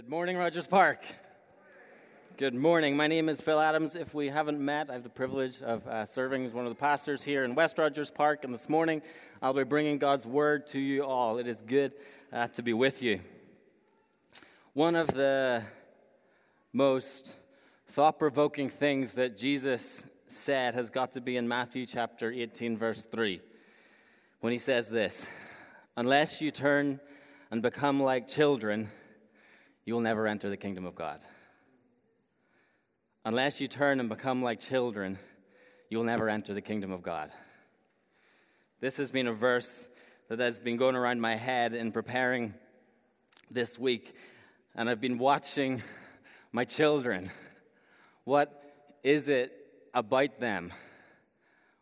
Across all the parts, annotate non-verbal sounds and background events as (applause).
Good morning, Rogers Park. Good morning. My name is Phil Adams. If we haven't met, I have the privilege of uh, serving as one of the pastors here in West Rogers Park. And this morning, I'll be bringing God's word to you all. It is good uh, to be with you. One of the most thought provoking things that Jesus said has got to be in Matthew chapter 18, verse 3, when he says this Unless you turn and become like children, you will never enter the kingdom of God. Unless you turn and become like children, you will never enter the kingdom of God. This has been a verse that has been going around my head in preparing this week, and I've been watching my children. What is it about them?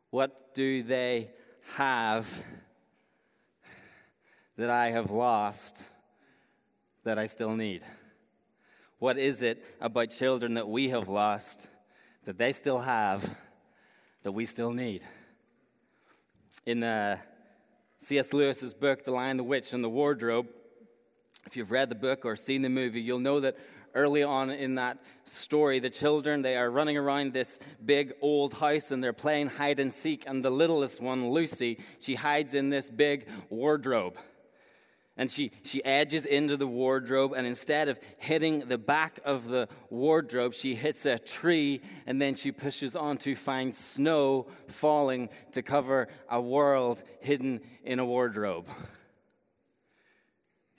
What do they have that I have lost that I still need? What is it about children that we have lost that they still have that we still need? In uh, C.S. Lewis's book, The Lion, the Witch, and the Wardrobe, if you've read the book or seen the movie, you'll know that early on in that story, the children, they are running around this big old house and they're playing hide and seek. And the littlest one, Lucy, she hides in this big wardrobe and she, she edges into the wardrobe, and instead of hitting the back of the wardrobe, she hits a tree, and then she pushes on to find snow falling to cover a world hidden in a wardrobe.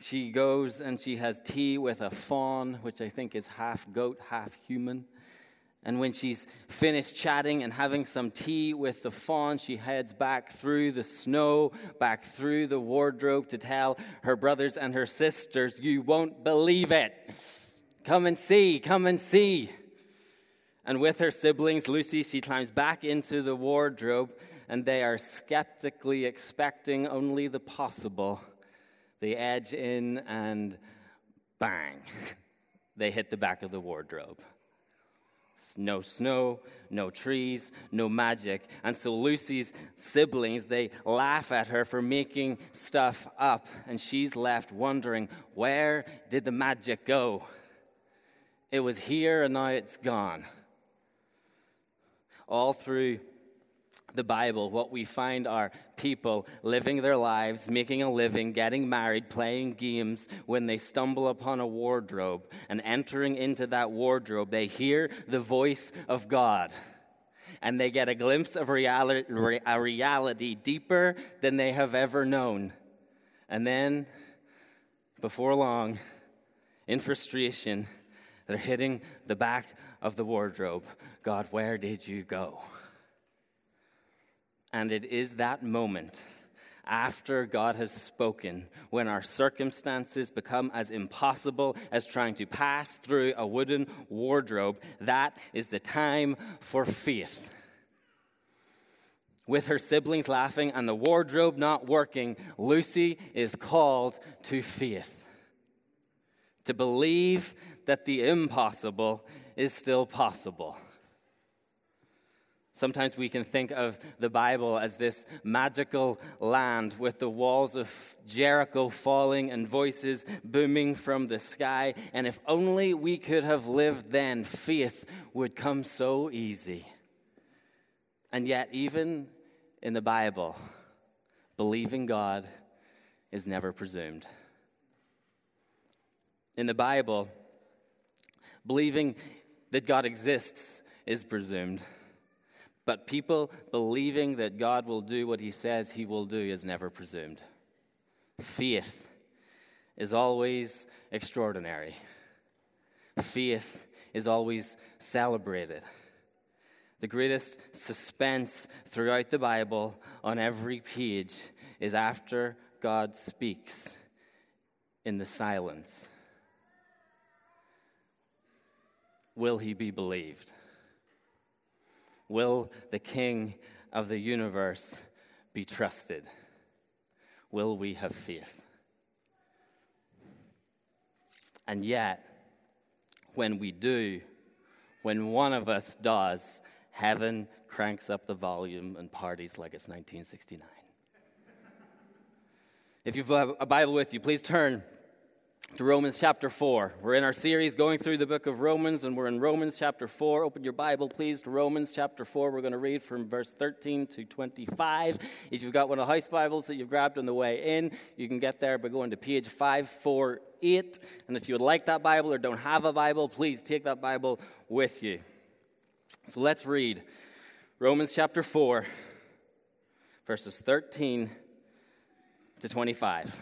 She goes and she has tea with a faun, which I think is half goat, half human. And when she's finished chatting and having some tea with the faun, she heads back through the snow, back through the wardrobe to tell her brothers and her sisters, You won't believe it. Come and see, come and see. And with her siblings, Lucy, she climbs back into the wardrobe, and they are skeptically expecting only the possible. They edge in, and bang, (laughs) they hit the back of the wardrobe. No snow, no trees, no magic. And so Lucy's siblings, they laugh at her for making stuff up. And she's left wondering, where did the magic go? It was here and now it's gone. All through the Bible, what we find are people living their lives, making a living, getting married, playing games. When they stumble upon a wardrobe and entering into that wardrobe, they hear the voice of God and they get a glimpse of reality, a reality deeper than they have ever known. And then, before long, in frustration, they're hitting the back of the wardrobe God, where did you go? And it is that moment after God has spoken, when our circumstances become as impossible as trying to pass through a wooden wardrobe, that is the time for faith. With her siblings laughing and the wardrobe not working, Lucy is called to faith. To believe that the impossible is still possible. Sometimes we can think of the Bible as this magical land with the walls of Jericho falling and voices booming from the sky. And if only we could have lived then, faith would come so easy. And yet, even in the Bible, believing God is never presumed. In the Bible, believing that God exists is presumed. But people believing that God will do what he says he will do is never presumed. Faith is always extraordinary, faith is always celebrated. The greatest suspense throughout the Bible on every page is after God speaks in the silence. Will he be believed? Will the King of the universe be trusted? Will we have faith? And yet, when we do, when one of us does, heaven cranks up the volume and parties like it's 1969. if you have a Bible with you, please turn to Romans chapter 4. We're in our series going through the book of Romans, and we're in Romans chapter 4. Open your Bible, please, to Romans chapter 4. We're going to read from verse 13 to 25. If you've got one of the house Bibles that you've grabbed on the way in, you can get there by going to page 548. And if you would like that Bible or don't have a Bible, please take that Bible with you. So let's read Romans chapter 4, verses 13 to 25.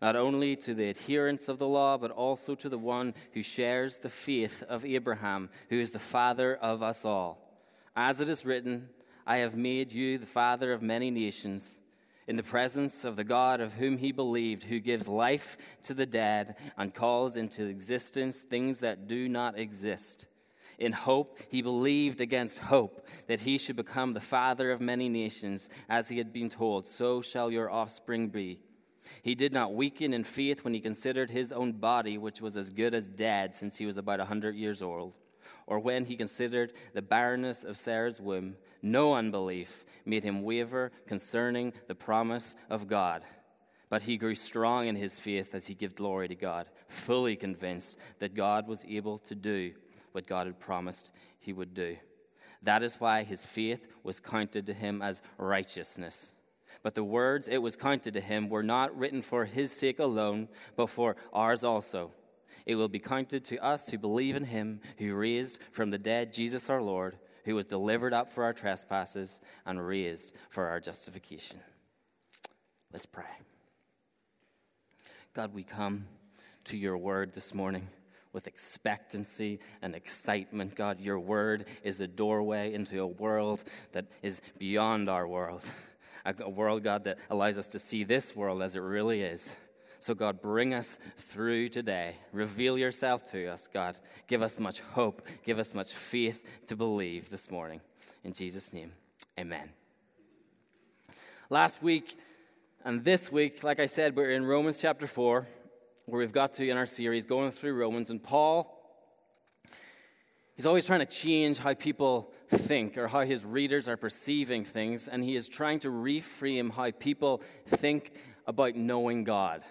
not only to the adherents of the law, but also to the one who shares the faith of Abraham, who is the father of us all. As it is written, I have made you the father of many nations, in the presence of the God of whom he believed, who gives life to the dead and calls into existence things that do not exist. In hope, he believed against hope that he should become the father of many nations, as he had been told, So shall your offspring be. He did not weaken in faith when he considered his own body, which was as good as dead since he was about a hundred years old, or when he considered the barrenness of Sarah's womb. No unbelief made him waver concerning the promise of God. But he grew strong in his faith as he gave glory to God, fully convinced that God was able to do what God had promised he would do. That is why his faith was counted to him as righteousness. But the words it was counted to him were not written for his sake alone, but for ours also. It will be counted to us who believe in him who raised from the dead Jesus our Lord, who was delivered up for our trespasses and raised for our justification. Let's pray. God, we come to your word this morning with expectancy and excitement. God, your word is a doorway into a world that is beyond our world a world, God, that allows us to see this world as it really is. So, God, bring us through today. Reveal yourself to us, God. Give us much hope. Give us much faith to believe this morning. In Jesus' name, amen. Last week and this week, like I said, we're in Romans chapter 4, where we've got to in our series going through Romans. And Paul He's always trying to change how people think or how his readers are perceiving things, and he is trying to reframe how people think about knowing God,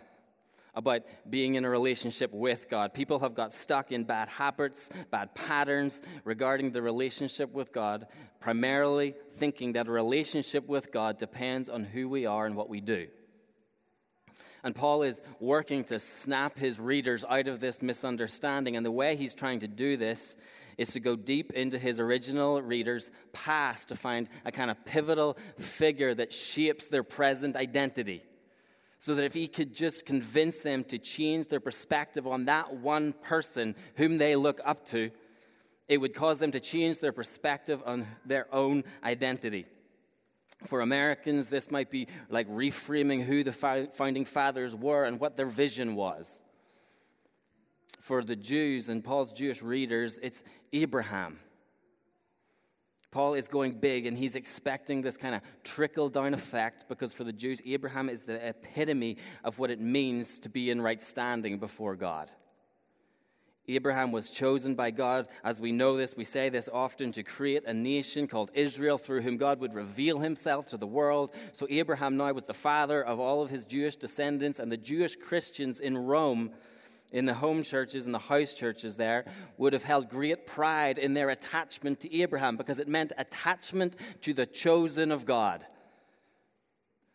about being in a relationship with God. People have got stuck in bad habits, bad patterns regarding the relationship with God, primarily thinking that a relationship with God depends on who we are and what we do. And Paul is working to snap his readers out of this misunderstanding. And the way he's trying to do this is to go deep into his original reader's past to find a kind of pivotal figure that shapes their present identity. So that if he could just convince them to change their perspective on that one person whom they look up to, it would cause them to change their perspective on their own identity. For Americans, this might be like reframing who the founding fathers were and what their vision was. For the Jews and Paul's Jewish readers, it's Abraham. Paul is going big and he's expecting this kind of trickle down effect because for the Jews, Abraham is the epitome of what it means to be in right standing before God. Abraham was chosen by God, as we know this, we say this often, to create a nation called Israel through whom God would reveal himself to the world. So Abraham now was the father of all of his Jewish descendants, and the Jewish Christians in Rome, in the home churches and the house churches there, would have held great pride in their attachment to Abraham because it meant attachment to the chosen of God.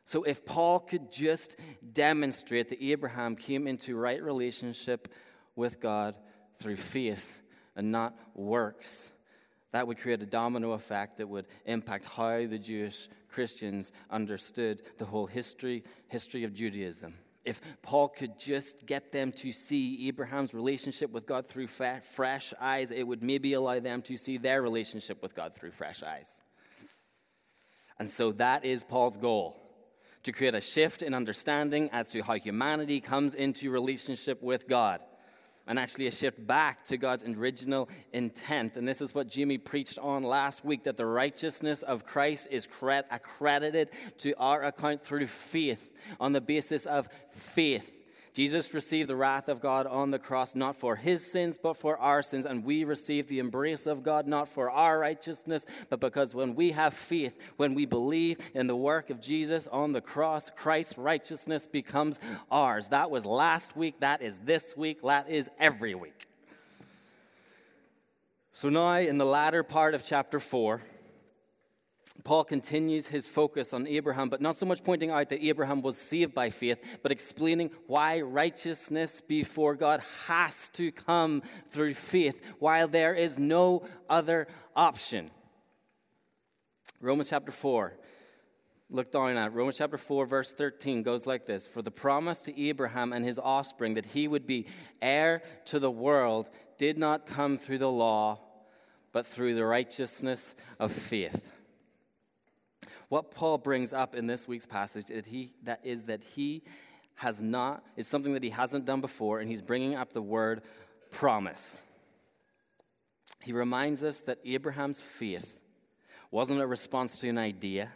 So if Paul could just demonstrate that Abraham came into right relationship with God, through faith and not works, that would create a domino effect that would impact how the Jewish Christians understood the whole history, history of Judaism. If Paul could just get them to see Abraham's relationship with God through fresh eyes, it would maybe allow them to see their relationship with God through fresh eyes. And so that is Paul's goal to create a shift in understanding as to how humanity comes into relationship with God and actually a shift back to God's original intent. And this is what Jimmy preached on last week that the righteousness of Christ is accredited to our account through faith, on the basis of faith. Jesus received the wrath of God on the cross, not for his sins, but for our sins. And we receive the embrace of God, not for our righteousness, but because when we have faith, when we believe in the work of Jesus on the cross, Christ's righteousness becomes ours. That was last week. That is this week. That is every week. So now, in the latter part of chapter 4, Paul continues his focus on Abraham, but not so much pointing out that Abraham was saved by faith, but explaining why righteousness before God has to come through faith, while there is no other option. Romans chapter 4. Look down at Romans chapter 4, verse 13 goes like this For the promise to Abraham and his offspring that he would be heir to the world did not come through the law, but through the righteousness of faith. What Paul brings up in this week's passage is, he, that is that he has not, is something that he hasn't done before, and he's bringing up the word promise. He reminds us that Abraham's faith wasn't a response to an idea.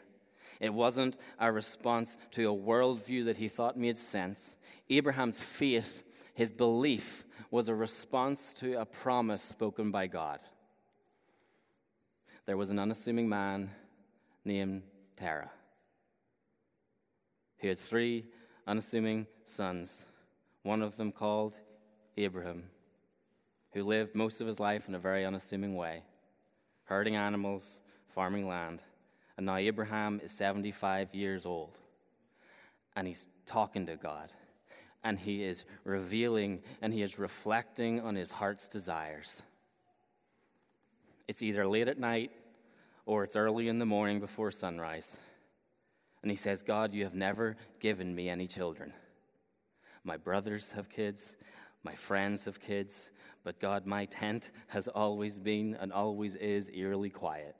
It wasn't a response to a worldview that he thought made sense. Abraham's faith, his belief, was a response to a promise spoken by God. There was an unassuming man named Terah. He had three unassuming sons, one of them called Abraham, who lived most of his life in a very unassuming way, herding animals, farming land. And now Abraham is 75 years old, and he's talking to God, and he is revealing and he is reflecting on his heart's desires. It's either late at night or it's early in the morning before sunrise. And he says, God, you have never given me any children. My brothers have kids, my friends have kids, but God, my tent has always been and always is eerily quiet.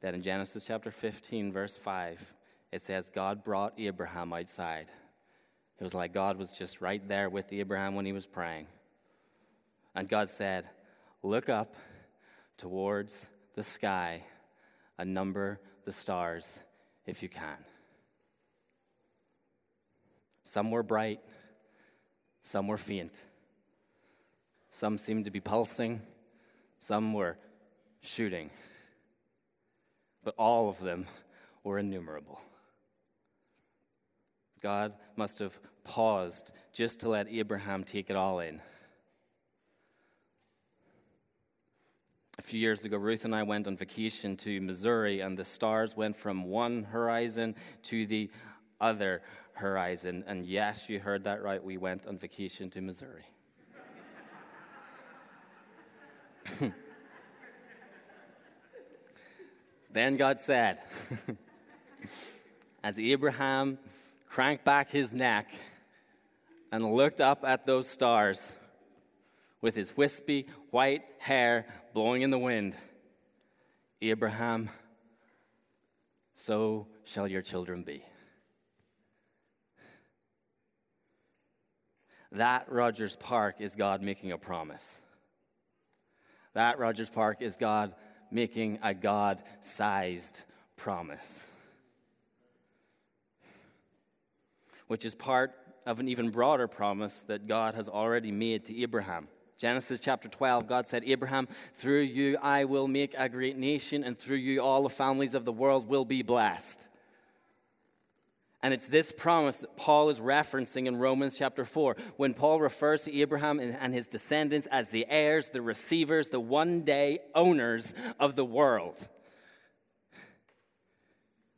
That in Genesis chapter 15, verse 5, it says, God brought Abraham outside. It was like God was just right there with Abraham when he was praying. And God said, Look up towards the sky and number the stars if you can. Some were bright, some were faint. Some seemed to be pulsing, some were shooting. But all of them were innumerable. God must have paused just to let Abraham take it all in. Few years ago, Ruth and I went on vacation to Missouri, and the stars went from one horizon to the other horizon. And yes, you heard that right. We went on vacation to Missouri. (laughs) then God said, (laughs) as Abraham cranked back his neck and looked up at those stars, with his wispy white hair blowing in the wind. Abraham, so shall your children be. That Rogers Park is God making a promise. That Rogers Park is God making a God sized promise, which is part of an even broader promise that God has already made to Abraham. Genesis chapter 12, God said, Abraham, through you I will make a great nation, and through you all the families of the world will be blessed. And it's this promise that Paul is referencing in Romans chapter 4 when Paul refers to Abraham and his descendants as the heirs, the receivers, the one day owners of the world.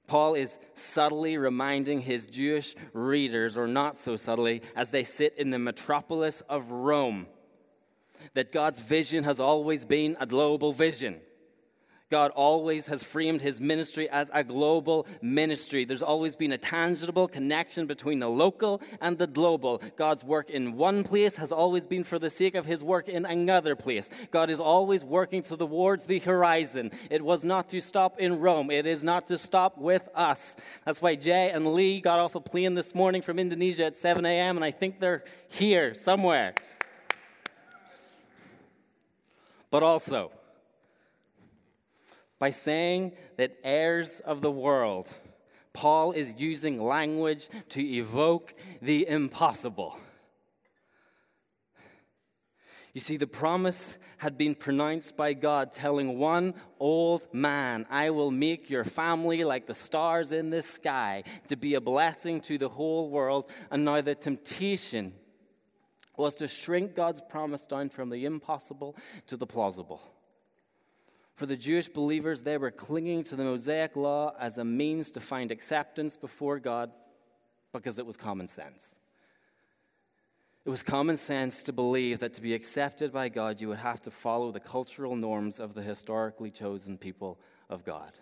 Paul is subtly reminding his Jewish readers, or not so subtly, as they sit in the metropolis of Rome that God's vision has always been a global vision. God always has framed his ministry as a global ministry. There's always been a tangible connection between the local and the global. God's work in one place has always been for the sake of his work in another place. God is always working towards the horizon. It was not to stop in Rome, it is not to stop with us. That's why Jay and Lee got off a plane this morning from Indonesia at 7 a.m., and I think they're here somewhere. But also, by saying that heirs of the world, Paul is using language to evoke the impossible. You see, the promise had been pronounced by God, telling one old man, I will make your family like the stars in the sky, to be a blessing to the whole world. And now the temptation was to shrink God's promise down from the impossible to the plausible. For the Jewish believers, they were clinging to the Mosaic law as a means to find acceptance before God because it was common sense. It was common sense to believe that to be accepted by God, you would have to follow the cultural norms of the historically chosen people of God.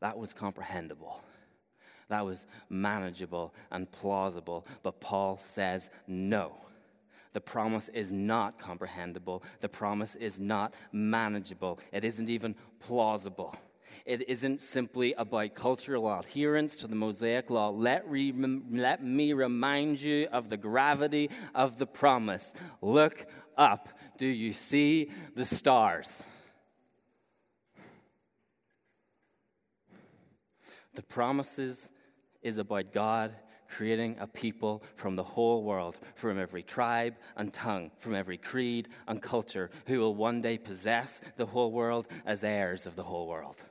That was comprehensible. That was manageable and plausible. But Paul says no. The promise is not comprehensible. The promise is not manageable. It isn't even plausible. It isn't simply about cultural adherence to the Mosaic law. Let, re- let me remind you of the gravity of the promise. Look up. Do you see the stars? The promises is about God creating a people from the whole world, from every tribe and tongue, from every creed and culture, who will one day possess the whole world as heirs of the whole world.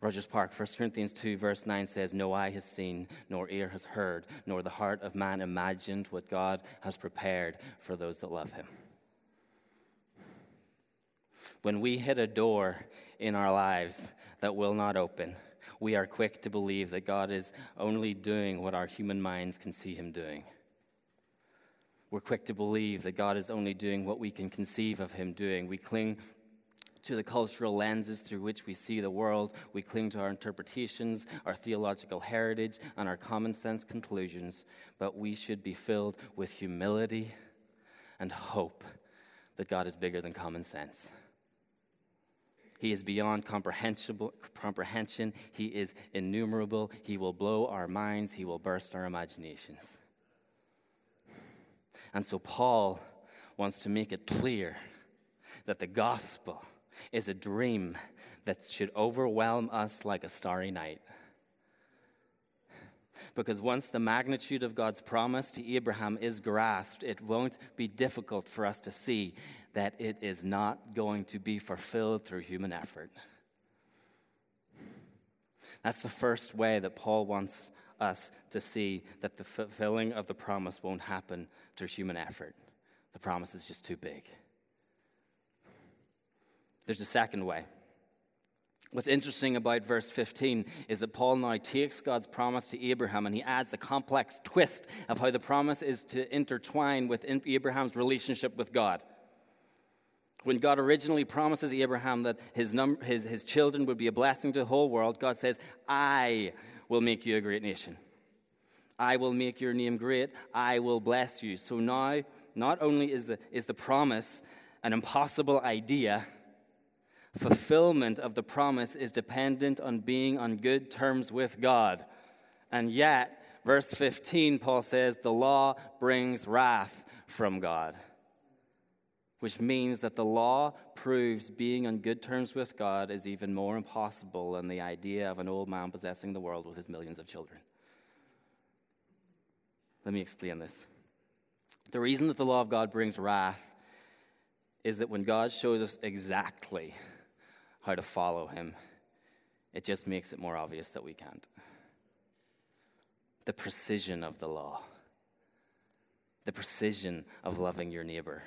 Rogers Park, 1 Corinthians 2, verse 9 says, No eye has seen, nor ear has heard, nor the heart of man imagined what God has prepared for those that love him. When we hit a door in our lives that will not open, we are quick to believe that God is only doing what our human minds can see Him doing. We're quick to believe that God is only doing what we can conceive of Him doing. We cling to the cultural lenses through which we see the world. We cling to our interpretations, our theological heritage, and our common sense conclusions. But we should be filled with humility and hope that God is bigger than common sense. He is beyond comprehension. He is innumerable. He will blow our minds. He will burst our imaginations. And so, Paul wants to make it clear that the gospel is a dream that should overwhelm us like a starry night. Because once the magnitude of God's promise to Abraham is grasped, it won't be difficult for us to see that it is not going to be fulfilled through human effort. That's the first way that Paul wants us to see that the fulfilling of the promise won't happen through human effort. The promise is just too big. There's a second way. What's interesting about verse 15 is that Paul now takes God's promise to Abraham and he adds the complex twist of how the promise is to intertwine with Abraham's relationship with God. When God originally promises Abraham that his, num- his, his children would be a blessing to the whole world, God says, I will make you a great nation. I will make your name great. I will bless you. So now, not only is the, is the promise an impossible idea, fulfillment of the promise is dependent on being on good terms with God. And yet, verse 15, Paul says, the law brings wrath from God which means that the law proves being on good terms with God is even more impossible than the idea of an old man possessing the world with his millions of children. Let me explain this. The reason that the law of God brings wrath is that when God shows us exactly how to follow him, it just makes it more obvious that we can't. The precision of the law, the precision of loving your neighbor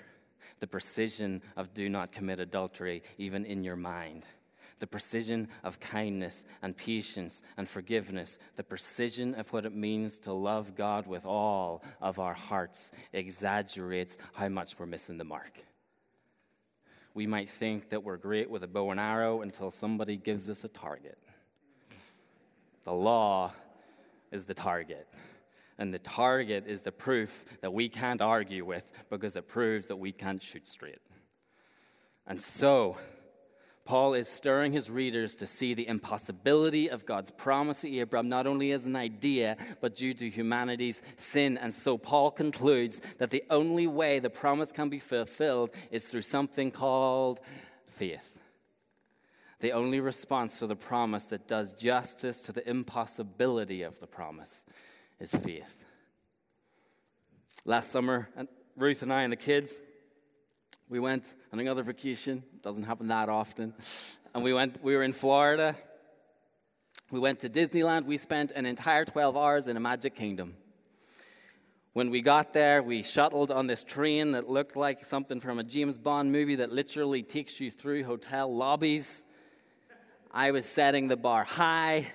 the precision of do not commit adultery, even in your mind, the precision of kindness and patience and forgiveness, the precision of what it means to love God with all of our hearts exaggerates how much we're missing the mark. we might think that we're great with a bow and arrow until somebody gives us a target. The law is the target. And the target is the proof that we can't argue with because it proves that we can't shoot straight. And so, Paul is stirring his readers to see the impossibility of God's promise to Abraham, not only as an idea, but due to humanity's sin. And so Paul concludes that the only way the promise can be fulfilled is through something called faith. The only response to the promise that does justice to the impossibility of the promise is faith. Last summer, Ruth and I and the kids, we went on another vacation. It doesn't happen that often. And we went, we were in Florida. We went to Disneyland. We spent an entire 12 hours in a magic kingdom. When we got there, we shuttled on this train that looked like something from a James Bond movie that literally takes you through hotel lobbies. I was setting the bar high.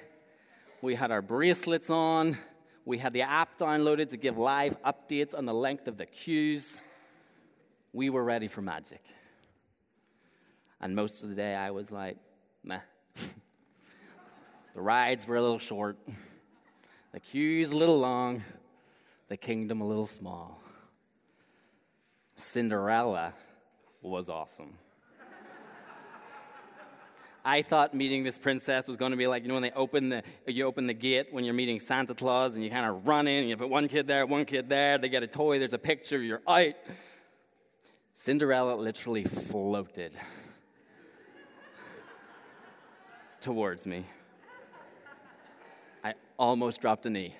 We had our bracelets on. We had the app downloaded to give live updates on the length of the queues we were ready for magic. And most of the day, I was like, meh. (laughs) the rides were a little short, the queues a little long, the kingdom a little small. Cinderella was awesome. I thought meeting this princess was going to be like, you know, when they open the, you open the gate when you're meeting Santa Claus and you kind of run in, you put one kid there, one kid there, they get a toy, there's a picture, you're out. Cinderella literally floated towards me. I almost dropped a knee.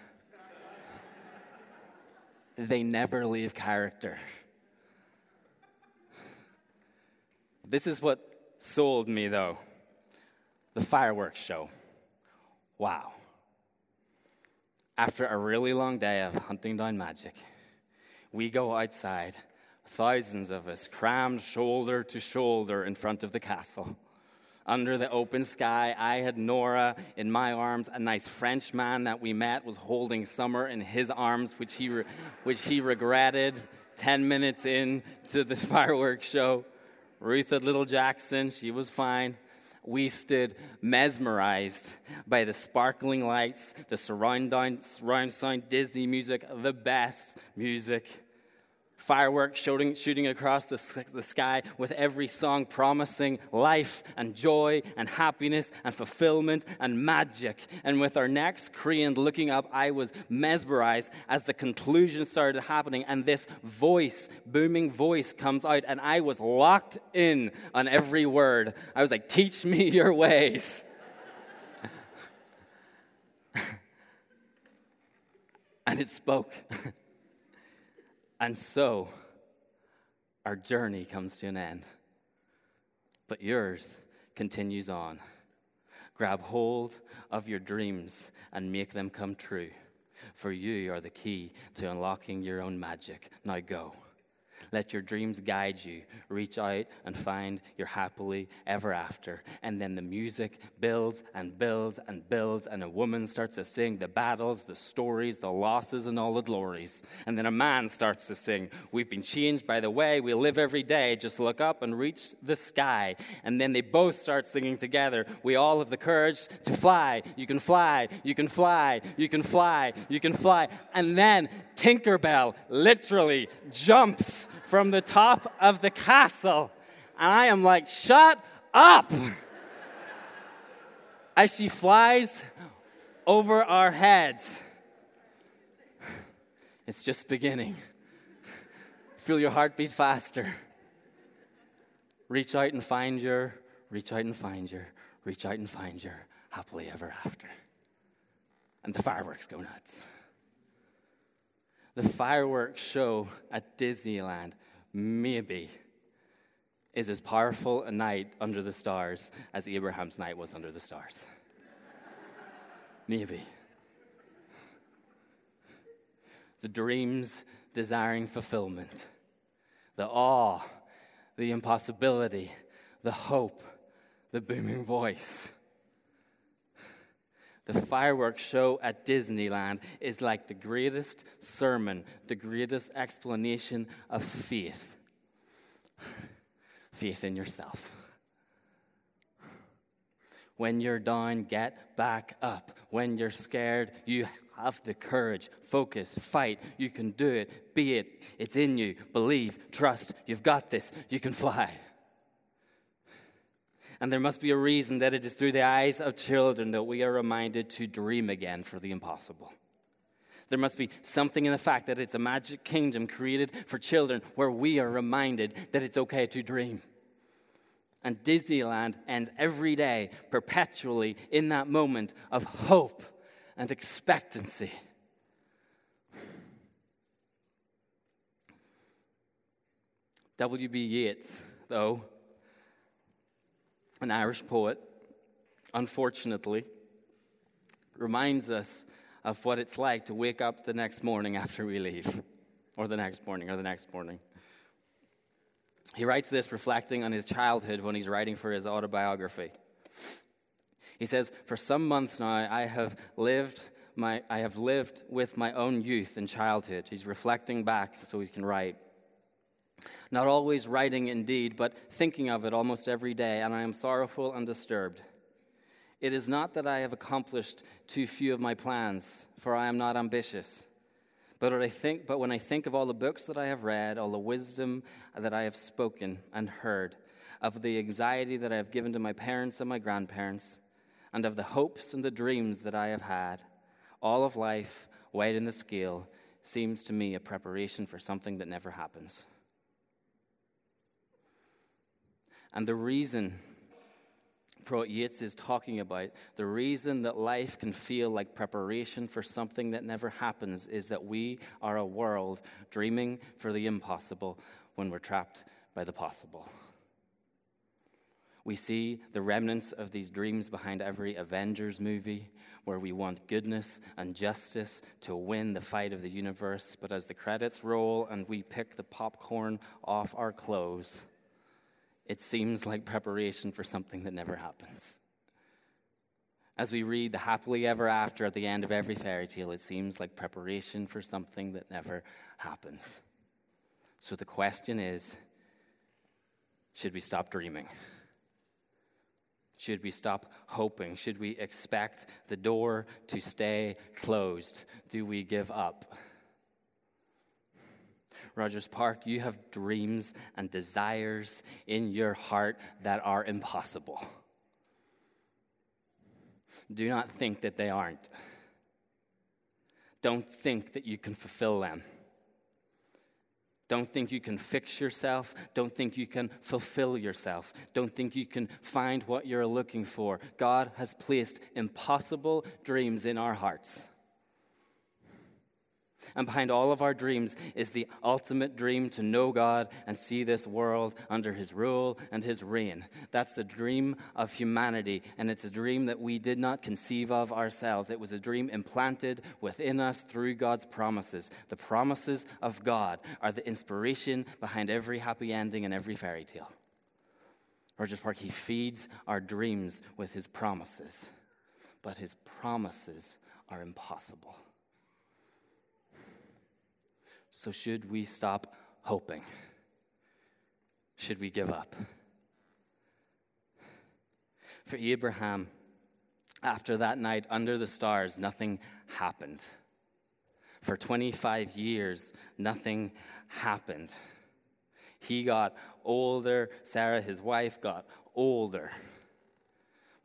They never leave character. This is what sold me, though the fireworks show. Wow. After a really long day of hunting down magic, we go outside thousands of us crammed shoulder to shoulder in front of the castle. Under the open sky, I had Nora in my arms. A nice French man that we met was holding Summer in his arms, which he, re- which he regretted 10 minutes in to the (laughs) fireworks show. Ruth had little Jackson, she was fine. We stood mesmerized by the sparkling lights, the surround, sound Disney music, the best music fireworks shooting, shooting across the, the sky with every song promising life and joy and happiness and fulfillment and magic. And with our necks craned looking up, I was mesmerized as the conclusion started happening and this voice, booming voice, comes out, and I was locked in on every word. I was like, Teach me (laughs) your ways. (laughs) and it spoke. (laughs) And so, our journey comes to an end. But yours continues on. Grab hold of your dreams and make them come true. For you are the key to unlocking your own magic. Now go. Let your dreams guide you. Reach out and find your happily ever after. And then the music builds and builds and builds, and a woman starts to sing the battles, the stories, the losses, and all the glories. And then a man starts to sing, We've been changed by the way we live every day. Just look up and reach the sky. And then they both start singing together, We all have the courage to fly. You can fly, you can fly, you can fly, you can fly. And then Tinkerbell literally jumps from the top of the castle. And I am like, shut up! (laughs) As she flies over our heads. It's just beginning. (laughs) Feel your heartbeat faster. Reach out and find your, reach out and find your, reach out and find your happily ever after. And the fireworks go nuts the fireworks show at Disneyland maybe is as powerful a night under the stars as Abraham's night was under the stars. maybe. The dreams desiring fulfillment, the awe, the impossibility, the hope, the booming voice the fireworks show at Disneyland is like the greatest sermon, the greatest explanation of faith. (sighs) faith in yourself. When you're down, get back up. When you're scared, you have the courage. Focus, fight. You can do it. Be it. It's in you. Believe, trust. You've got this. You can fly. And there must be a reason that it is through the eyes of children that we are reminded to dream again for the impossible. There must be something in the fact that it's a magic kingdom created for children where we are reminded that it's okay to dream. And Disneyland ends every day perpetually in that moment of hope and expectancy. W.B. Yeats, though, an Irish poet, unfortunately, reminds us of what it's like to wake up the next morning after we leave, or the next morning, or the next morning. He writes this reflecting on his childhood when he's writing for his autobiography. He says, For some months now, I have lived. My, I have lived with my own youth and childhood. He's reflecting back so he can write. Not always writing indeed, but thinking of it almost every day, and I am sorrowful and disturbed. It is not that I have accomplished too few of my plans, for I am not ambitious. But, I think, but when I think of all the books that I have read, all the wisdom that I have spoken and heard, of the anxiety that I have given to my parents and my grandparents, and of the hopes and the dreams that I have had, all of life, weighed in the scale, seems to me a preparation for something that never happens. And the reason what Yeats is talking about, the reason that life can feel like preparation for something that never happens is that we are a world dreaming for the impossible when we're trapped by the possible. We see the remnants of these dreams behind every Avengers movie, where we want goodness and justice to win the fight of the universe. But as the credits roll and we pick the popcorn off our clothes, it seems like preparation for something that never happens. As we read the happily ever after at the end of every fairy tale, it seems like preparation for something that never happens. So the question is should we stop dreaming? Should we stop hoping? Should we expect the door to stay closed? Do we give up? Rogers Park, you have dreams and desires in your heart that are impossible. Do not think that they aren't. Don't think that you can fulfill them. Don't think you can fix yourself. Don't think you can fulfill yourself. Don't think you can find what you're looking for. God has placed impossible dreams in our hearts. And behind all of our dreams is the ultimate dream to know God and see this world under His rule and His reign. That's the dream of humanity, and it's a dream that we did not conceive of ourselves. It was a dream implanted within us through God's promises. The promises of God are the inspiration behind every happy ending and every fairy tale. Rogers Park, He feeds our dreams with His promises, but His promises are impossible. So, should we stop hoping? Should we give up? For Abraham, after that night under the stars, nothing happened. For 25 years, nothing happened. He got older. Sarah, his wife, got older.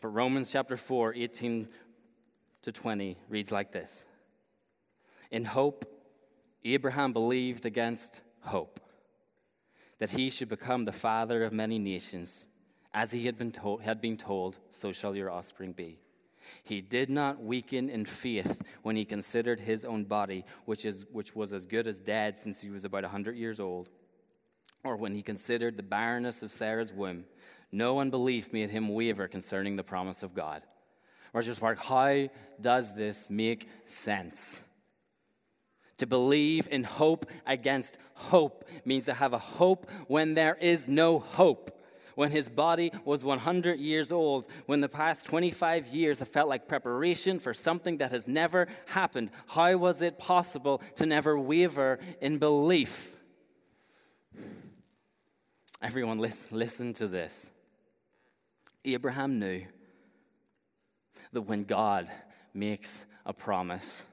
But Romans chapter 4, 18 to 20 reads like this In hope, Abraham believed against hope that he should become the father of many nations. As he had been, told, had been told, so shall your offspring be. He did not weaken in faith when he considered his own body, which, is, which was as good as dead since he was about a 100 years old, or when he considered the barrenness of Sarah's womb. No unbelief made him waver concerning the promise of God. Rogers Park, how does this make sense? To believe in hope against hope means to have a hope when there is no hope. When his body was 100 years old, when the past 25 years have felt like preparation for something that has never happened, how was it possible to never waver in belief? Everyone, listen, listen to this. Abraham knew that when God makes a promise,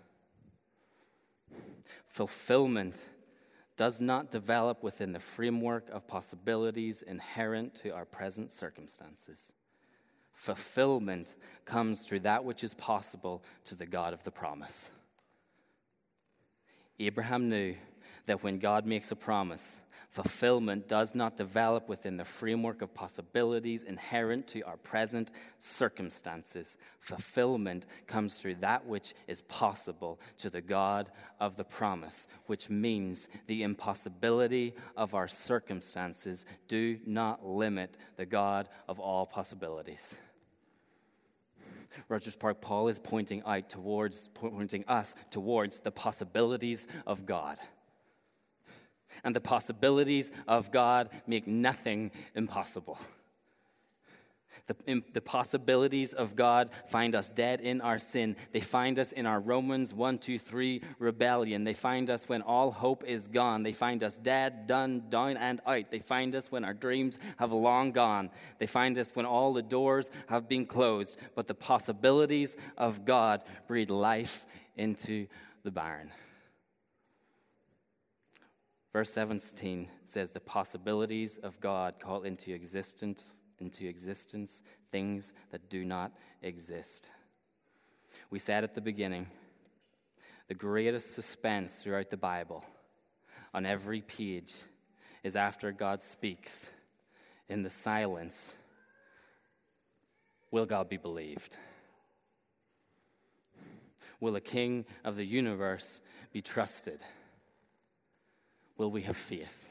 fulfillment does not develop within the framework of possibilities inherent to our present circumstances. Fulfillment comes through that which is possible to the God of the promise. Abraham knew that when God makes a promise, fulfillment does not develop within the framework of possibilities inherent to our present circumstances. Fulfillment comes through that which is possible to the God of the promise, which means the impossibility of our circumstances do not limit the God of all possibilities. Rogers Park Paul is pointing out towards pointing us towards the possibilities of God. And the possibilities of God make nothing impossible. The, the, possibilities of God find us dead in our sin. They find us in our Romans 1, 2, 3 rebellion. They find us when all hope is gone. They find us dead, done, down, and out. They find us when our dreams have long gone. They find us when all the doors have been closed. But the possibilities of God breathe life into the barren. Verse 17 says, The possibilities of God call into existence, into existence things that do not exist. We said at the beginning, the greatest suspense throughout the Bible, on every page, is after God speaks in the silence. Will God be believed? Will a king of the universe be trusted? Will we have faith?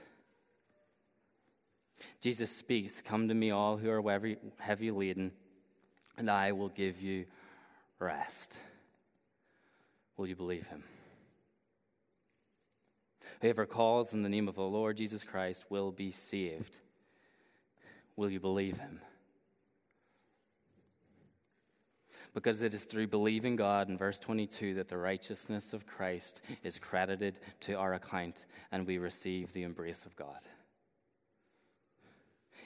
Jesus speaks, Come to me, all who are heavy, laden, and I will give you rest. Will you believe him? Whoever calls in the name of the Lord Jesus Christ will be saved. Will you believe him? Because it is through believing God in verse 22 that the righteousness of Christ is credited to our account and we receive the embrace of God.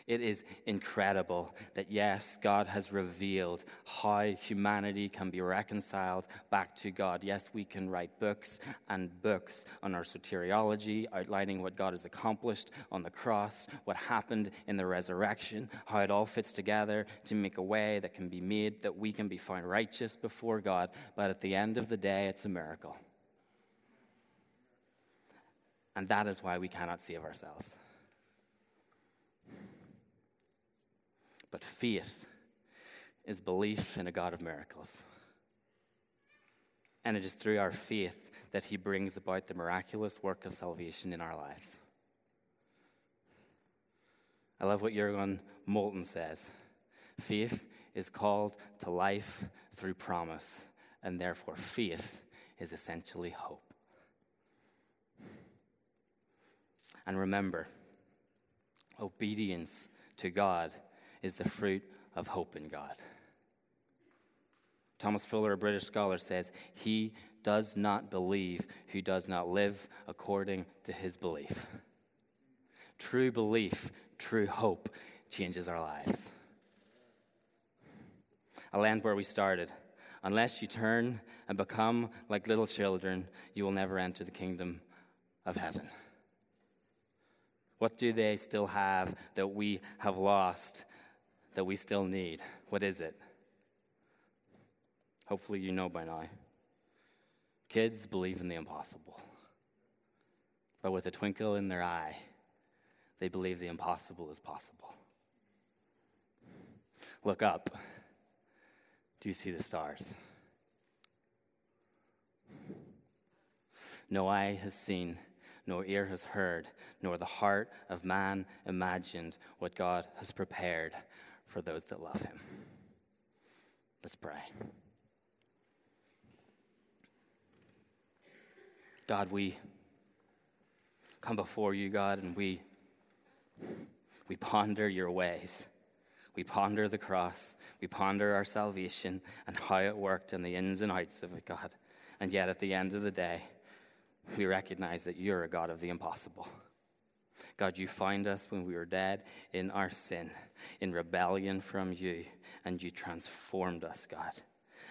It is incredible that, yes, God has revealed how humanity can be reconciled back to God. Yes, we can write books and books on our soteriology, outlining what God has accomplished on the cross, what happened in the resurrection, how it all fits together to make a way that can be made that we can be found righteous before God. But at the end of the day, it's a miracle. And that is why we cannot save ourselves. But faith is belief in a God of miracles. And it is through our faith that He brings about the miraculous work of salvation in our lives. I love what Jurgen Moltmann says faith is called to life through promise, and therefore faith is essentially hope. And remember, obedience to God is the fruit of hope in God. Thomas Fuller, a British scholar, says, He does not believe who does not live according to his belief. True belief, true hope changes our lives. I'll where we started. Unless you turn and become like little children, you will never enter the kingdom of heaven. What do they still have that we have lost that we still need. What is it? Hopefully, you know by now. Kids believe in the impossible. But with a twinkle in their eye, they believe the impossible is possible. Look up. Do you see the stars? No eye has seen, nor ear has heard, nor the heart of man imagined what God has prepared for those that love him. Let's pray. God, we come before you, God, and we, we ponder your ways. We ponder the cross. We ponder our salvation and how it worked and the ins and outs of it, God. And yet, at the end of the day, we recognize that you're a God of the impossible. God, you find us when we were dead in our sin, in rebellion from you, and you transformed us, God.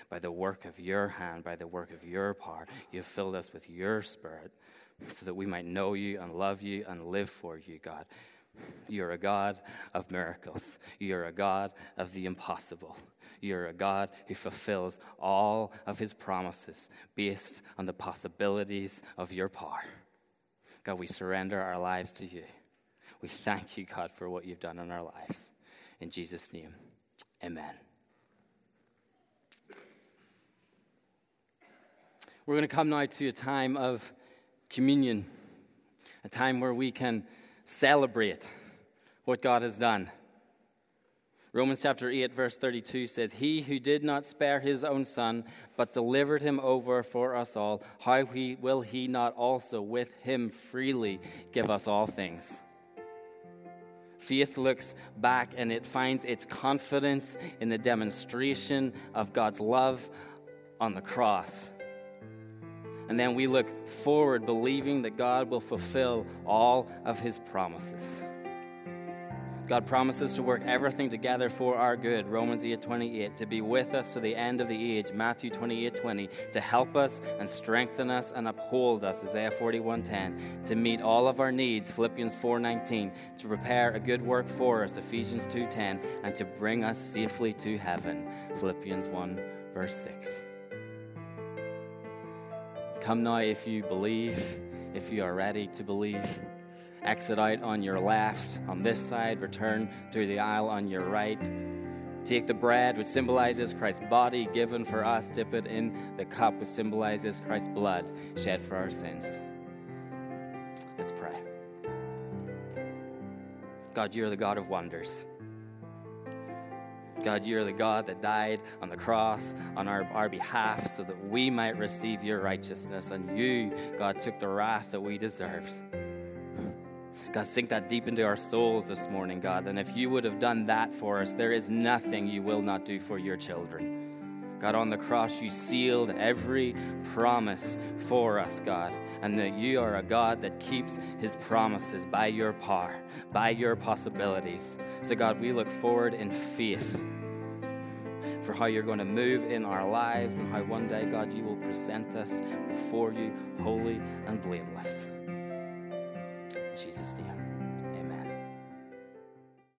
By the work of your hand, by the work of your power, you filled us with your spirit so that we might know you and love you and live for you, God. You're a God of miracles. You're a God of the impossible. You're a God who fulfills all of his promises based on the possibilities of your power. God, we surrender our lives to you. We thank you, God, for what you've done in our lives. In Jesus' name, amen. We're going to come now to a time of communion, a time where we can celebrate what God has done. Romans chapter 8, verse 32 says, He who did not spare his own son, but delivered him over for us all, how he, will he not also with him freely give us all things? Faith looks back and it finds its confidence in the demonstration of God's love on the cross. And then we look forward, believing that God will fulfill all of his promises. God promises to work everything together for our good, Romans 8 28, to be with us to the end of the age, Matthew 28 20, to help us and strengthen us and uphold us, Isaiah 41 10, to meet all of our needs, Philippians 4 19, to prepare a good work for us, Ephesians 2 10, and to bring us safely to heaven, Philippians 1 verse 6. Come now if you believe, if you are ready to believe exit out on your left, on this side, return through the aisle on your right. Take the bread, which symbolizes Christ's body given for us, dip it in the cup, which symbolizes Christ's blood shed for our sins. Let's pray. God, you're the God of wonders. God, you're the God that died on the cross on our, our behalf so that we might receive your righteousness. And you, God, took the wrath that we deserve. God, sink that deep into our souls this morning, God. And if you would have done that for us, there is nothing you will not do for your children. God, on the cross, you sealed every promise for us, God, and that you are a God that keeps his promises by your power, by your possibilities. So, God, we look forward in faith for how you're going to move in our lives and how one day, God, you will present us before you holy and blameless. Jesus' name.